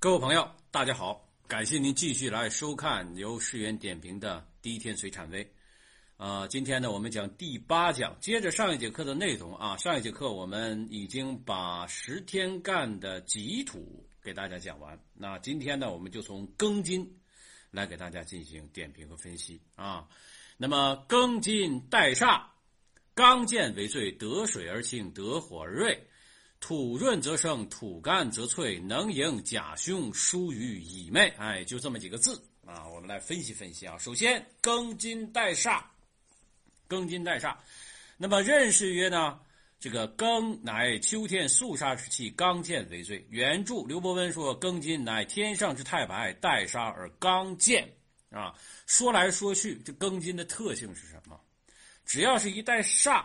各位朋友，大家好，感谢您继续来收看由世源点评的第一天水产微。呃，今天呢，我们讲第八讲，接着上一节课的内容啊。上一节课我们已经把十天干的己土给大家讲完，那今天呢，我们就从庚金来给大家进行点评和分析啊。那么庚金带煞，刚健为最，得水而清，得火而锐。土润则生，土干则脆，能赢甲凶，疏于乙昧。哎，就这么几个字啊，我们来分析分析啊。首先，庚金带煞，庚金带煞。那么认识曰呢，这个庚乃秋天肃杀之气，刚健为最。原著刘伯温说，庚金乃天上之太白，带煞而刚健啊。说来说去，这庚金的特性是什么？只要是一带煞，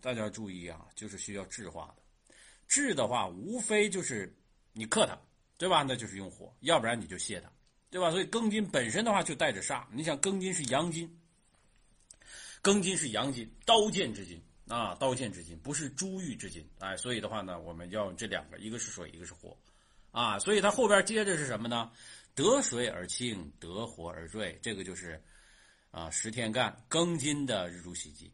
大家注意啊，就是需要制化的。治的话，无非就是你克它，对吧？那就是用火，要不然你就泄它，对吧？所以庚金本身的话就带着煞。你想，庚金是阳金，庚金是阳金，刀剑之金啊，刀剑之金不是珠玉之金，哎，所以的话呢，我们要这两个，一个是水，一个是火，啊，所以它后边接着是什么呢？得水而清，得火而锐，这个就是啊十天干庚金的日主喜忌。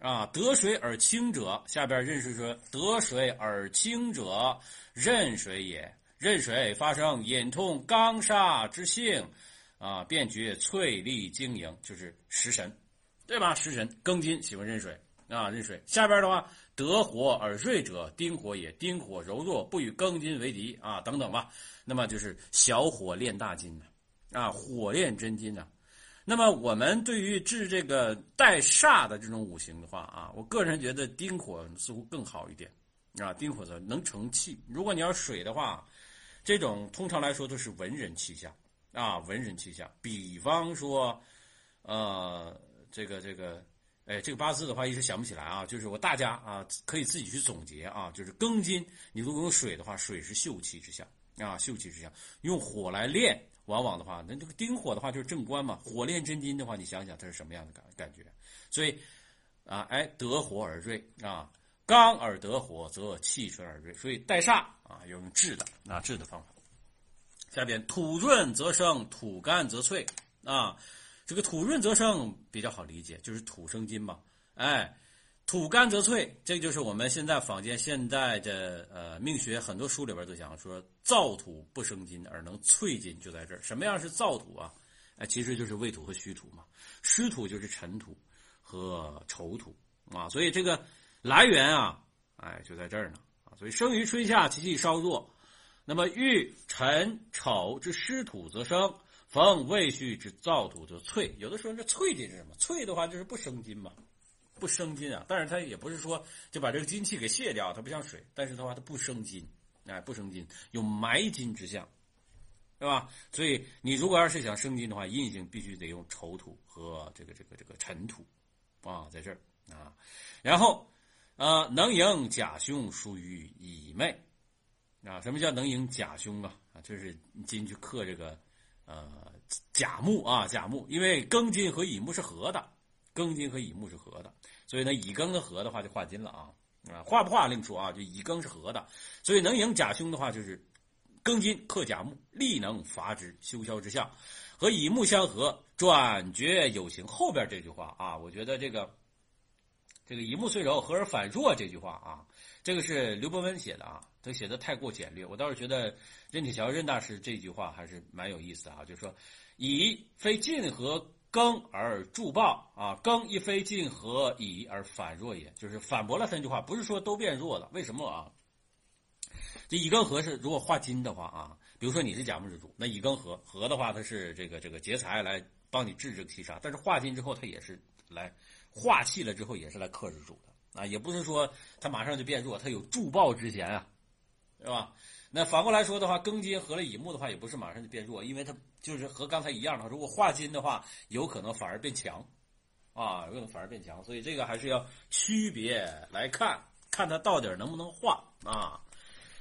啊，得水而清者，下边认识说，得水而清者，壬水也。壬水发生隐通刚煞之性，啊，便觉翠丽晶莹，就是食神，对吧？食神庚金喜欢壬水啊，壬水。下边的话，得火而锐者，丁火也。丁火柔弱，不与庚金为敌啊，等等吧。那么就是小火炼大金呢，啊，火炼真金呢。那么我们对于治这个带煞的这种五行的话啊，我个人觉得丁火似乎更好一点啊。丁火的能成气。如果你要水的话，这种通常来说都是文人气象啊，文人气象。比方说，呃，这个这个，哎，这个八字的话一时想不起来啊。就是我大家啊可以自己去总结啊。就是庚金，你如果用水的话，水是秀气之象啊，秀气之象。用火来炼。往往的话，那这个丁火的话就是正官嘛，火炼真金的话，你想想它是什么样的感感觉？所以，啊，哎，得火而锐啊，刚而得火则气纯而锐，所以带煞啊，要用治的啊，治的方法。下边土润则生，土干则脆啊，这个土润则生比较好理解，就是土生金嘛，哎。土干则脆，这就是我们现在坊间现在的呃命学很多书里边都讲说，燥土不生金而能淬金，就在这儿。什么样是燥土啊？哎，其实就是未土和虚土嘛。湿土就是尘土和丑土啊。所以这个来源啊，哎，就在这儿呢啊。所以生于春夏，其气稍弱。那么遇尘丑之湿土则生，逢未戌之燥土则淬。有的时候这淬金是什么？淬的话就是不生金嘛。不生金啊，但是它也不是说就把这个金气给卸掉，它不像水，但是的话它不生金，哎，不生金，有埋金之象，对吧？所以你如果要是想生金的话，印星必须得用丑土和这个这个这个尘土，啊，在这儿啊，然后呃，能迎甲凶，属于乙妹，啊，什么叫能迎甲凶啊？啊，就是金去克这个呃甲木啊，甲木，因为庚金和乙木是合的。庚金和乙木是合的，所以呢，乙庚的合的话就化金了啊啊，化不化另说啊，就乙庚是合的，所以能迎甲凶的话就是庚金克甲木，力能伐之，休消之象，和乙木相合，转绝有形。后边这句话啊，我觉得这个这个乙木虽柔，和而反弱这句话啊，这个是刘伯温写的啊，他写的太过简略，我倒是觉得任铁桥任大师这句话还是蛮有意思的啊，就是说乙非晋和。庚而助暴啊，庚一非晋和乙而反弱也，就是反驳了三句话，不是说都变弱了。为什么啊？这乙庚合是如果化金的话啊，比如说你是甲木之主，那乙庚合合的话，它是这个这个劫财来帮你治这个七杀，但是化金之后，它也是来化气了之后也是来克制主的啊，也不是说它马上就变弱，它有助暴之嫌啊，是吧？那反过来说的话，庚金合了乙木的话，也不是马上就变弱，因为它就是和刚才一样的话。如果化金的话，有可能反而变强，啊，有可能反而变强。所以这个还是要区别来看，看它到底能不能化啊。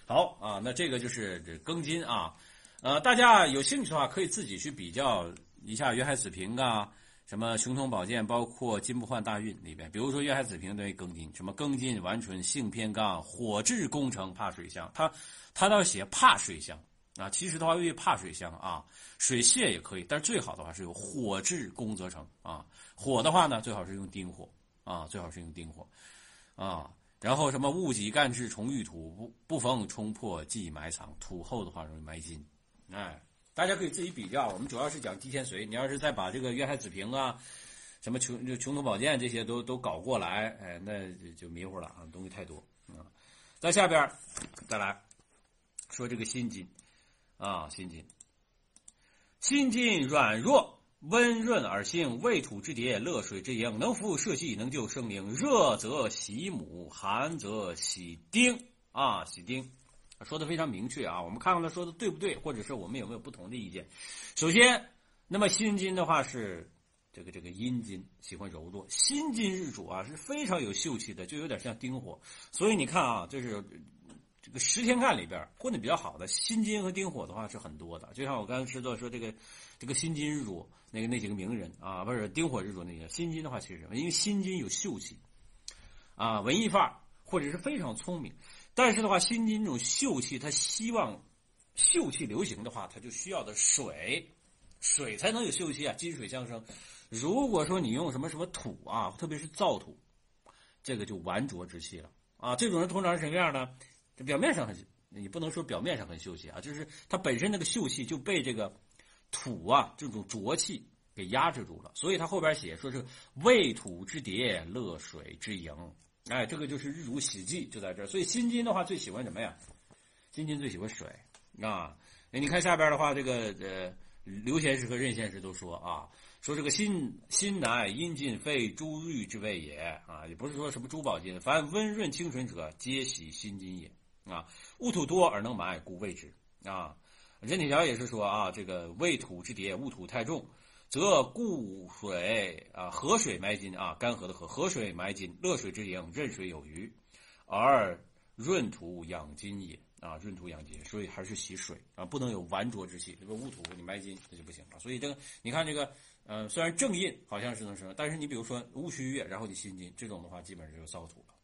好啊，那这个就是这庚金啊，呃，大家有兴趣的话，可以自己去比较一下《渊海子平》啊。什么雄通宝剑，包括金不换大运里边，比如说月海子平对庚金，什么庚金完纯性偏刚，火质攻城怕水相，他他倒写怕水相啊。其实的话，因为怕水相啊，水泄也可以，但是最好的话是有火制攻则成啊。火的话呢，最好是用丁火啊，最好是用丁火啊。然后什么戊己干至重遇土不不逢冲破即埋藏土厚的话容易埋金，哎，大家可以自己比较。我们主要是讲地天髓，你要是再把这个渊海子平啊，什么穷就穷途宝剑这些都都搞过来，哎，那就迷糊了啊，东西太多啊。在下边再来说这个心经啊，心经，心经软弱。温润而性，未土之蝶，乐水之营，能服社稷，能救生灵。热则喜母，寒则喜丁啊，喜丁，说的非常明确啊。我们看看他说的对不对，或者是我们有没有不同的意见？首先，那么心金的话是这个这个阴金，喜欢柔弱。心金日主啊是非常有秀气的，就有点像丁火。所以你看啊，就是。这个十天干里边混的比较好的辛金和丁火的话是很多的，就像我刚才知道说这个这个辛金日主那个那几个名人啊，不是丁火日主那些辛金的话，其实因为辛金有秀气啊，文艺范儿或者是非常聪明，但是的话，辛金这种秀气，他希望秀气流行的话，他就需要的水，水才能有秀气啊，金水相生。如果说你用什么什么土啊，特别是燥土，这个就顽浊之气了啊。这种人通常是什么样呢？表面上很，你不能说表面上很秀气啊，就是他本身那个秀气就被这个土啊这种浊气给压制住了，所以他后边写说是未土之蝶，乐水之盈，哎，这个就是日主喜忌就在这儿。所以辛金的话最喜欢什么呀？辛金最喜欢水啊。你看下边的话，这个呃刘贤士和任贤士都说啊，说这个辛辛乃阴金，非珠玉之谓也啊，也不是说什么珠宝金，凡温润清纯者，皆喜辛金也。啊，戊土多而能埋，故谓之。啊，任铁桥也是说啊，这个未土之蝶，戊土太重，则固水啊，河水埋金啊，干涸的河，河水埋金，乐水之盈，任水有余，而润土养金也。啊，润土养金，所以还是喜水啊，不能有顽浊之气。这个戊土你埋金那就不行了。所以这个你看这个，呃，虽然正印好像是能生，但是你比如说戊戌月，然后你辛金这种的话，基本上就燥土了。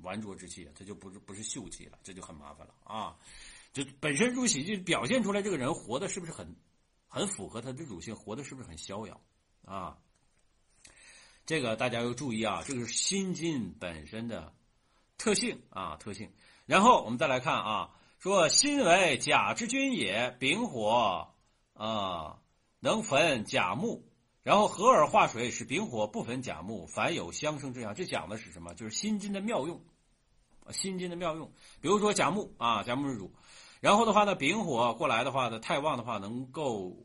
顽浊之气，它就不是不是秀气了，这就很麻烦了啊！就本身入喜，就表现出来这个人活的是不是很，很符合他的主性，活的是不是很逍遥啊？这个大家要注意啊，这个是心金本身的特性啊，特性。然后我们再来看啊，说辛为甲之君也，丙火啊能焚甲木。然后合而化水，使丙火不焚甲木，凡有相生之象。这讲的是什么？就是辛金的妙用。辛金的妙用，比如说甲木啊，甲木日主，然后的话呢，丙火过来的话呢，太旺的话能够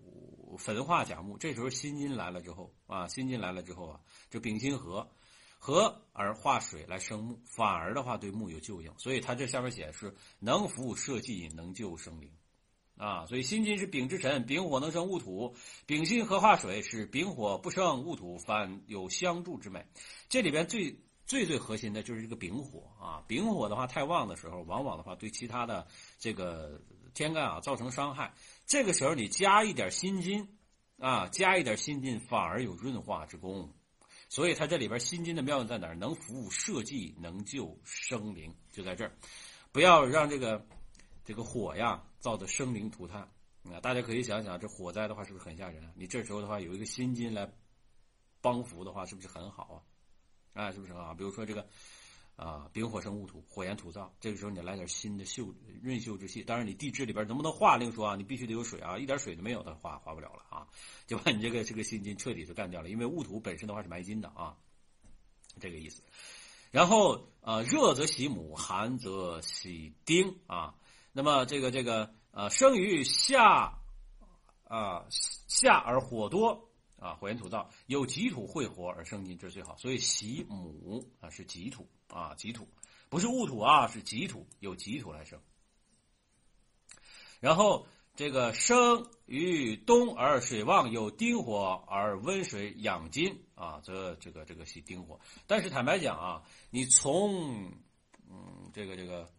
焚化甲木。这时候辛金来了之后啊，辛金来了之后啊，就丙辛合，合而化水来生木，反而的话对木有救应。所以他这下面写的是能服社稷，能救生灵，啊，所以辛金是丙之神，丙火能生戊土，丙辛合化水，使丙火不生戊土，反有相助之美。这里边最。最最核心的就是这个丙火啊，丙火的话太旺的时候，往往的话对其他的这个天干啊造成伤害。这个时候你加一点辛金，啊，加一点辛金反而有润化之功。所以它这里边辛金的妙用在哪儿？能服务社稷，能救生灵，就在这儿。不要让这个这个火呀造的生灵涂炭啊！大家可以想想，这火灾的话是不是很吓人？你这时候的话有一个辛金来帮扶的话，是不是很好啊？哎，是不是啊？比如说这个，啊，丙火生戊土，火炎土燥，这个时候你来点新的秀润秀之气。当然，你地支里边能不能化另说啊，你必须得有水啊，一点水都没有的化化不了了啊，就把你这个这个心金彻底就干掉了。因为戊土本身的话是埋金的啊，这个意思。然后呃，热则喜母，寒则喜丁啊。那么这个这个呃，生于夏啊夏而火多。啊，火炎土燥，有己土会火而生金，这是最好。所以喜母啊是己土啊，己土不是戊土啊，是己土，有己土来生。然后这个生于冬而水旺，有丁火而温水养金啊，则这个这个喜丁火。但是坦白讲啊，你从嗯这个这个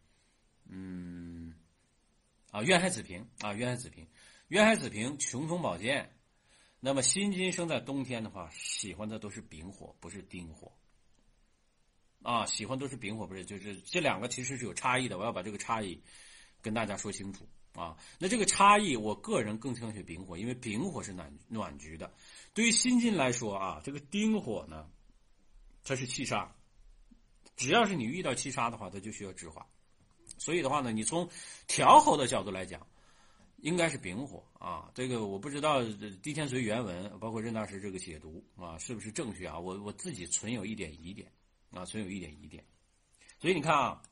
嗯啊渊海子平啊渊海子平渊海子平穷通宝剑。那么辛金生在冬天的话，喜欢的都是丙火，不是丁火。啊，喜欢都是丙火，不是就是这两个其实是有差异的。我要把这个差异跟大家说清楚啊。那这个差异，我个人更倾向于丙火，因为丙火是暖暖局的。对于辛金来说啊，这个丁火呢，它是气杀，只要是你遇到七杀的话，它就需要制化。所以的话呢，你从调候的角度来讲，应该是丙火啊。这个我不知道地天髓原文，包括任大师这个解读啊，是不是正确啊？我我自己存有一点疑点啊，存有一点疑点。所以你看啊，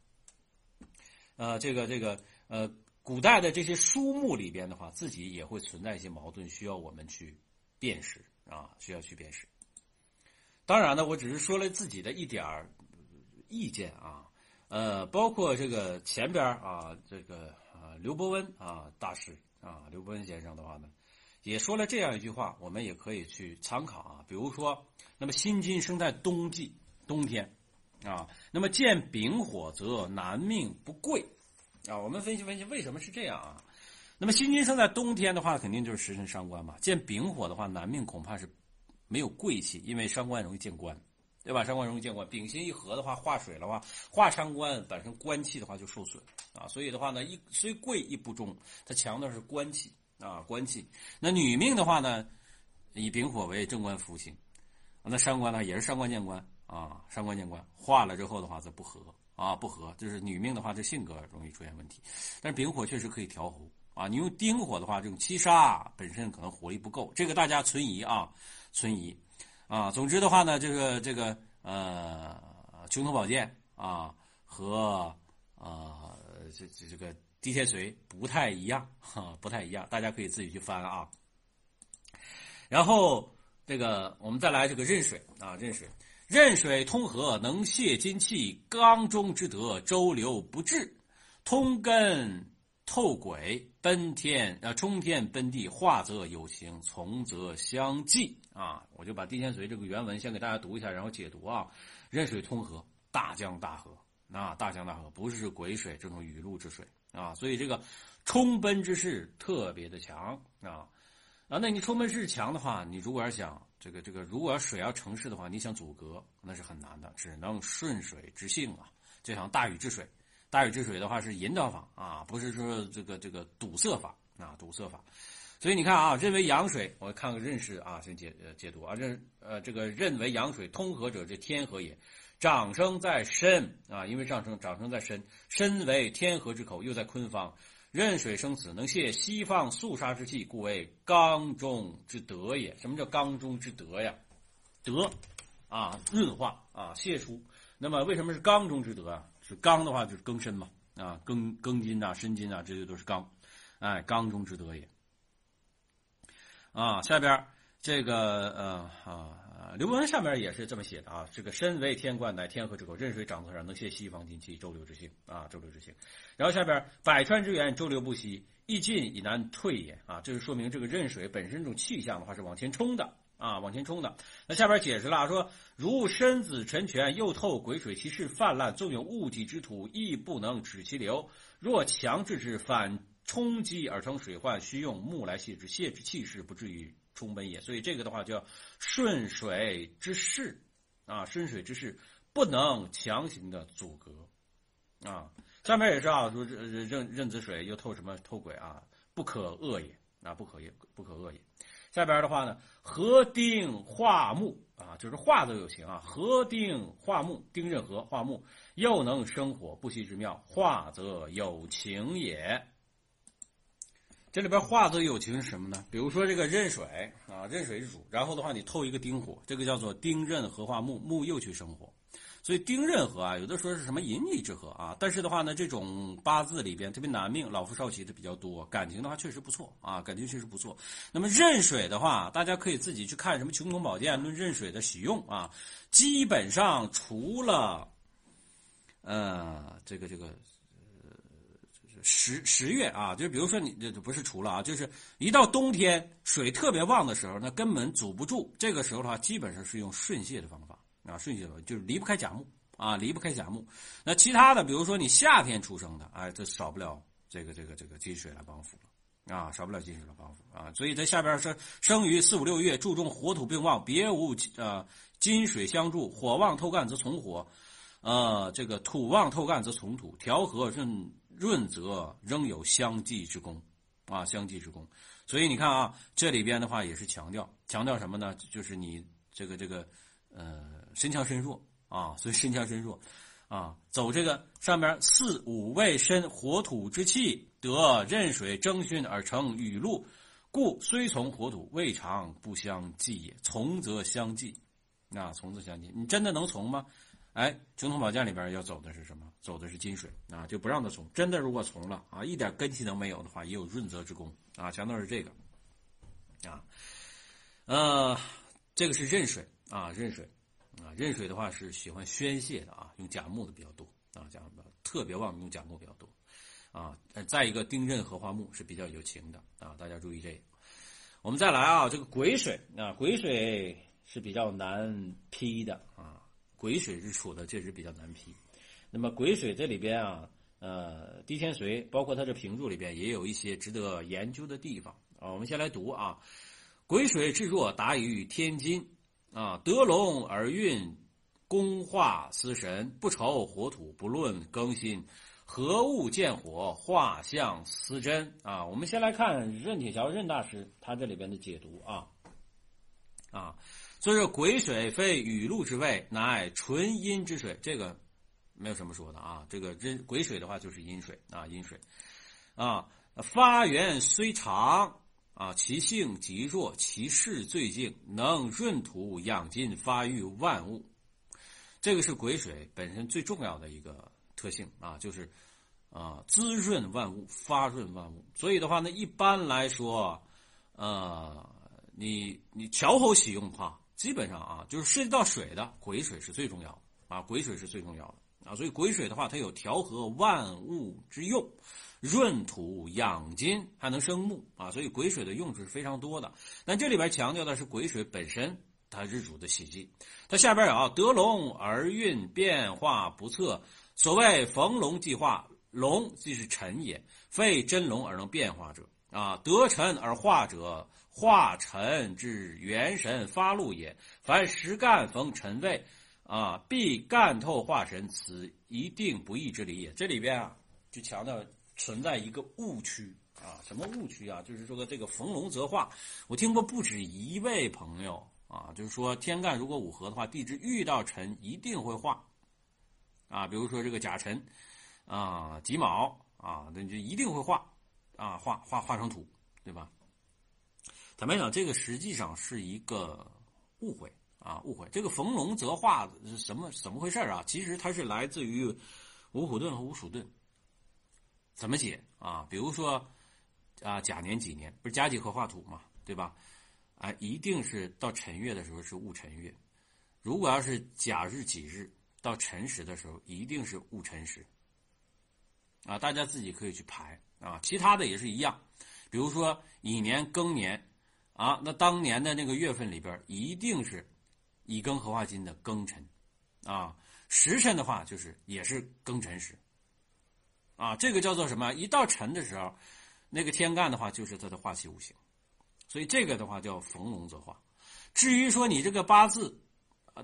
呃，这个这个呃，古代的这些书目里边的话，自己也会存在一些矛盾，需要我们去辨识啊，需要去辨识。当然呢，我只是说了自己的一点意见啊。呃，包括这个前边啊，这个刘伯温啊，大师啊，刘伯温先生的话呢，也说了这样一句话，我们也可以去参考啊。比如说，那么辛金生在冬季，冬天啊，那么见丙火则男命不贵啊。我们分析分析为什么是这样啊？那么辛金生在冬天的话，肯定就是食神伤官嘛。见丙火的话，男命恐怕是没有贵气，因为伤官容易见官。对吧？伤官容易见官，丙辛一合的话，化水的话，化伤官本身官气的话就受损啊。所以的话呢，一虽贵亦不中，它强的是官气啊，官气。那女命的话呢，以丙火为正官福星，那伤官呢也是伤官见官啊，伤官见官化了之后的话则不合啊，不合就是女命的话，这性格容易出现问题。但是丙火确实可以调和啊，你用丁火的话，这种七杀本身可能火力不够，这个大家存疑啊，存疑。啊，总之的话呢，这个这个呃，穷通宝剑啊和啊这这这个地天髓不太一样哈，不太一样，大家可以自己去翻啊。然后这个我们再来这个壬水啊，壬水，壬水通和，能泄金气，刚中之德，周流不滞，通根。透轨奔天，啊，冲天奔地，化则有形，从则相济啊！我就把地天髓这个原文先给大家读一下，然后解读啊。任水通河，大江大河啊，大江大河不是癸水这种雨露之水啊，所以这个冲奔之势特别的强啊啊！那你冲奔势强的话，你如果要想这个这个，如果要水要成势的话，你想阻隔那是很难的，只能顺水之性啊，就像大禹治水。大禹治水的话是引导法啊，不是说这个这个堵塞法啊，堵塞法。所以你看啊，认为阳水，我看个认识啊，先解解读啊，认呃这个认为阳水通和者，这天和也，长生在身啊，因为上升长生在身，身为天河之口，又在坤方，壬水生死，能泄西方肃杀之气，故为刚中之德也。什么叫刚中之德呀？德啊，润化啊，泄出。那么为什么是刚中之德啊？是刚的话就是庚申嘛，啊庚庚金啊申金啊这些都是刚，哎刚中之德也。啊下边这个呃啊刘文上面也是这么写的啊，这个身为天官，乃天河之口，任水长头上，能泄西方金气，周流之性啊周流之性。然后下边百川之源，周流不息，易进以难退也啊，这就说明这个壬水本身这种气象的话是往前冲的。啊，往前冲的。那下边解释了说，如身子沉泉，又透癸水，其势泛滥，纵有物体之土，亦不能止其流。若强制之，反冲击而成水患，需用木来泄之，泄之气势，不至于冲奔也。所以这个的话叫顺水之势，啊，顺水之势不能强行的阻隔，啊，下面也是啊，说任任任子水又透什么透鬼啊，不可恶也，啊，不可也，不可恶也。下边的话呢，合丁化木啊，就是化则有形啊。合丁化木，丁任合化木，又能生火不息之妙，化则有情也。这里边化则有情是什么呢？比如说这个壬水啊，壬水是主，然后的话你透一个丁火，这个叫做丁壬合化木，木又去生火。所以丁壬合啊，有的说是什么淫逸之合啊，但是的话呢，这种八字里边特别男命老夫少妻的比较多，感情的话确实不错啊，感情确实不错。那么壬水的话，大家可以自己去看什么《穷通宝鉴》论壬水的使用啊，基本上除了，呃，这个这个，呃，十十月啊，就比如说你这不是除了啊，就是一到冬天水特别旺的时候，那根本阻不住，这个时候的话，基本上是用顺泄的方法。啊，顺序就是离不开甲木啊，离不开甲木。那其他的，比如说你夏天出生的，哎，这少不了这个这个这个金水来帮扶了啊，少不了金水来帮扶啊。所以在下边是生于四五六月，注重火土并旺，别无呃金水相助，火旺透干则从火，呃这个土旺透干则从土，调和润润泽仍有相济之功，啊，相济之功。所以你看啊，这里边的话也是强调强调什么呢？就是你这个这个呃身强身弱啊，所以身强身弱啊，走这个上边四五味身火土之气，得壬水蒸熏而成雨露，故虽从火土，未尝不相济也。从则相济，啊，从则相济，你真的能从吗？哎，穷通宝鉴里边要走的是什么？走的是金水啊，就不让他从。真的，如果从了啊，一点根气都没有的话，也有润泽之功啊。强调是这个啊，呃，这个是壬水啊，壬水啊，壬水的话是喜欢宣泄的啊，用甲木的比较多啊，甲木特别旺，用甲木比较多啊。再一个，丁壬合化木是比较有情的啊，大家注意这个。我们再来啊，这个癸水啊，癸水是比较难批的啊。癸水日处的确实比较难批，那么癸水这里边啊，呃，地天髓包括它这评注里边也有一些值得研究的地方啊。我们先来读啊，癸水至弱达于天金啊，得龙而运，宫化司神，不愁火土，不论更新，何物见火，画像司真啊。我们先来看任铁桥任大师他这里边的解读啊，啊。所以说，癸水非雨露之味，乃纯阴之水。这个没有什么说的啊。这个真癸水的话就是阴水啊，阴水啊。发源虽长啊，其性极弱，其势最静，能润土养金，发育万物。这个是癸水本身最重要的一个特性啊，就是啊，滋润万物，发润万物。所以的话呢，一般来说，呃，你你调候使用的话。基本上啊，就是涉及到水的癸水是最重要的啊，癸水是最重要的啊，所以癸水的话，它有调和万物之用，润土养金，还能生木啊，所以癸水的用处是非常多的。但这里边强调的是癸水本身它日主的喜忌，它下边啊，得龙而运变化不测，所谓逢龙即化，龙即是辰也，非真龙而能变化者啊，得辰而化者。化辰之元神发露也。凡实干逢辰位，啊，必干透化神，此一定不义之理也。这里边啊，就强调存在一个误区啊。什么误区啊？就是说这个逢龙则化。我听过不止一位朋友啊，就是说天干如果五合的话，地支遇到辰一定会化啊。比如说这个甲辰啊、己卯啊，那就一定会化啊，化化化成土，对吧？坦白讲，这个实际上是一个误会啊，误会。这个逢龙则化是什么怎么回事啊？其实它是来自于五虎遁和五鼠遁。怎么解啊？比如说啊，甲年几年不是甲己合化土嘛，对吧？啊，一定是到辰月的时候是戊辰月。如果要是甲日己日到辰时的时候，一定是戊辰时。啊，大家自己可以去排啊。其他的也是一样，比如说乙年庚年。啊，那当年的那个月份里边，一定是乙庚合化金的庚辰，啊，时辰的话就是也是庚辰时，啊，这个叫做什么？一到辰的时候，那个天干的话就是它的化气五行，所以这个的话叫逢龙则化。至于说你这个八字，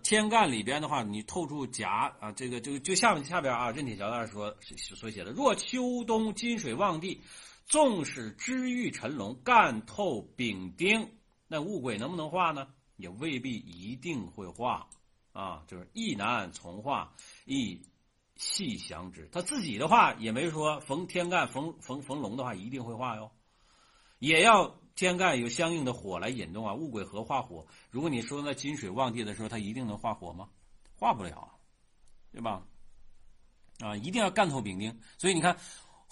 天干里边的话，你透出甲啊，这个就就下面下边啊，任铁桥大师说所写的，若秋冬金水旺地。纵使知遇辰龙，干透丙丁，那戊癸能不能化呢？也未必一定会化，啊，就是易难从化，易细详之。他自己的话也没说逢天干逢逢逢龙的话一定会化哟，也要天干有相应的火来引动啊。戊癸合化火，如果你说那金水旺地的时候，它一定能化火吗？化不了，对吧？啊，一定要干透丙丁，所以你看。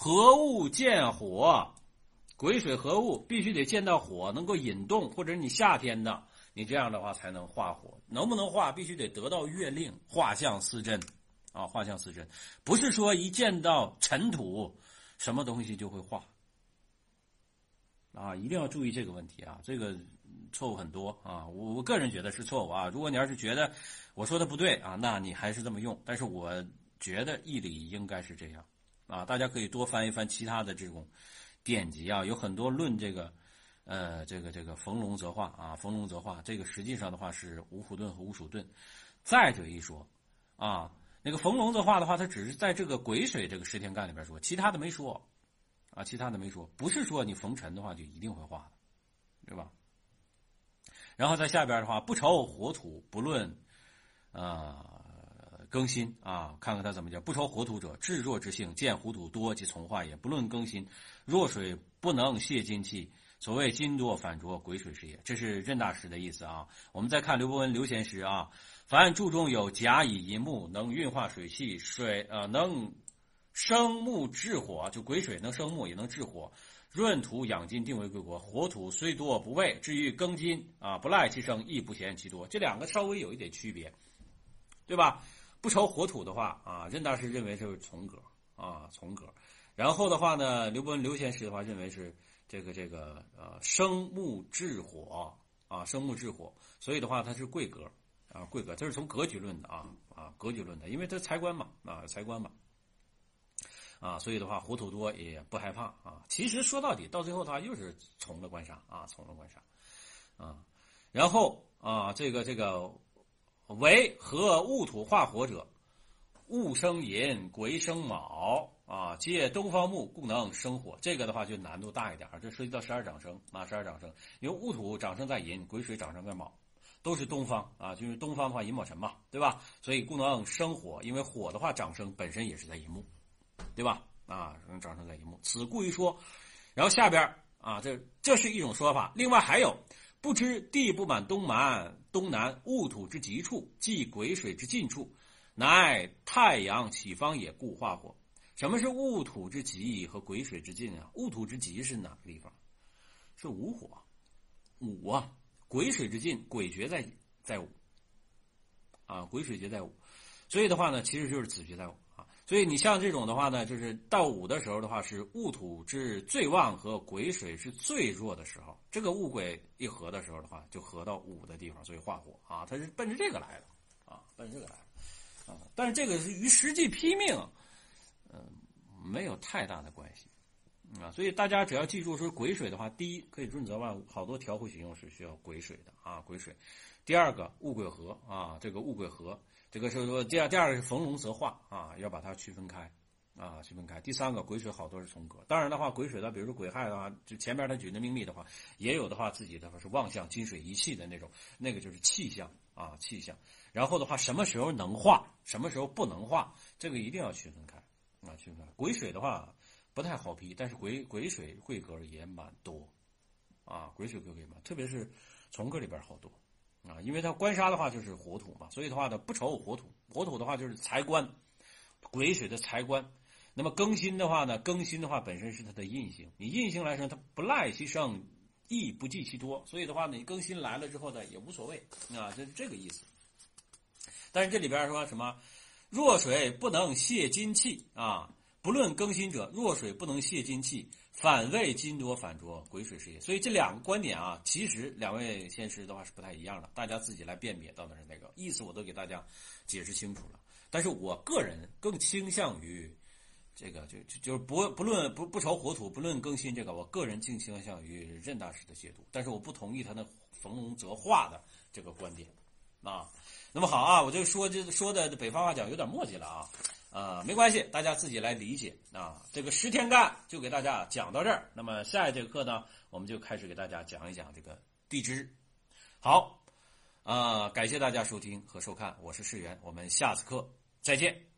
合物见火，癸水合物必须得见到火，能够引动，或者你夏天的，你这样的话才能化火。能不能化，必须得得到月令，画像四真，啊，画像四真，不是说一见到尘土，什么东西就会化，啊，一定要注意这个问题啊，这个错误很多啊，我我个人觉得是错误啊。如果你要是觉得我说的不对啊，那你还是这么用，但是我觉得义理应该是这样。啊，大家可以多翻一翻其他的这种典籍啊，有很多论这个，呃，这个这个逢龙则化啊，逢龙则化，这个实际上的话是五虎盾和五鼠盾。再者一说，啊，那个逢龙的话的话，他只是在这个癸水这个十天干里边说，其他的没说，啊，其他的没说，不是说你逢辰的话就一定会化的，对吧？然后在下边的话，不愁火土，不论，啊，更新啊，看看他怎么讲。不愁火土者，至弱之性，见火土多即从化也。不论更新，弱水不能泄金气，所谓金多反浊，癸水是也。这是任大师的意思啊。我们再看刘伯温刘贤师啊。凡注中有甲乙寅木，能运化水气，水呃能生木制火，就癸水能生木，也能制火，润土养金，定为贵国。火土虽多不畏，至于庚金啊，不赖其生，亦不嫌其多。这两个稍微有一点区别，对吧？不愁火土的话啊，任大师认为是从格啊，从格。然后的话呢，刘伯温刘贤师的话认为是这个这个呃生木制火啊，生木制火，所以的话它是贵格。啊，贵格，这是从格局论的啊啊，格局论的，因为它财官嘛啊，财官嘛啊，所以的话，火土多也不害怕啊。其实说到底，到最后它又是从了官杀啊，从了官杀啊。然后啊，这个这个为和戊土化火者，戊生寅，癸生卯啊，借东方木，故能生火。这个的话就难度大一点这涉及到十二长生啊，十二长生，因为戊土长生在寅，癸水长生在卯。都是东方啊，就是东方的话，寅卯辰嘛，对吧？所以故能生火，因为火的话长生本身也是在寅木，对吧？啊，长生在寅木，此故一说。然后下边啊，这这是一种说法。另外还有，不知地不满东南东南戊土之极处，即癸水之近处，乃太阳起方也，故化火。什么是戊土之极和癸水之尽啊？戊土之极是哪个地方？是午火，午啊。癸水之尽，癸绝在在午，啊，癸水绝在午，所以的话呢，其实就是子绝在午啊。所以你像这种的话呢，就是到午的时候的话，是戊土之最旺和癸水是最弱的时候。这个戊癸一合的时候的话，就合到午的地方，所以化火啊，它是奔着这个来的啊，奔着这个来的啊。但是这个是与实际批命，嗯，没有太大的关系。啊，所以大家只要记住说癸水的话，第一可以润泽万物，好多调会形用是需要癸水的啊，癸水。第二个戊癸合啊，这个戊癸合，这个是说第二第二个是逢龙则化啊，要把它区分开啊，区分开。第三个癸水好多是重格，当然的话癸水的，比如说癸亥的话，就前面他举的命例的话，也有的话自己的话是旺相金水一气的那种，那个就是气象啊气象。然后的话什么时候能化，什么时候不能化，这个一定要区分开啊，区分。癸水的话。不太好批，但是癸癸水贵格也蛮多，啊，癸水贵格也蛮，特别是从格里边好多，啊，因为它官杀的话就是火土嘛，所以的话呢不愁火土，火土的话就是财官，癸水的财官，那么更新的话呢，更新的话本身是它的印星，你印星来说它不赖其盛，亦不计其多，所以的话呢，你更新来了之后呢也无所谓，啊，就是这个意思。但是这里边说什么，弱水不能泄金气啊。不论更新者，弱水不能泄金气，反为金多反浊，癸水是也。所以这两个观点啊，其实两位先师的话是不太一样的，大家自己来辨别到底是哪个意思，我都给大家解释清楚了。但是我个人更倾向于这个，就就就是不不论不不愁火土，不论更新这个，我个人更倾向于任大师的解读，但是我不同意他那逢龙则化的这个观点啊。那么好啊，我就说这说的北方话讲有点墨迹了啊。啊，没关系，大家自己来理解啊。这个十天干就给大家讲到这儿。那么下一节课呢，我们就开始给大家讲一讲这个地支。好，啊，感谢大家收听和收看，我是世源，我们下次课再见。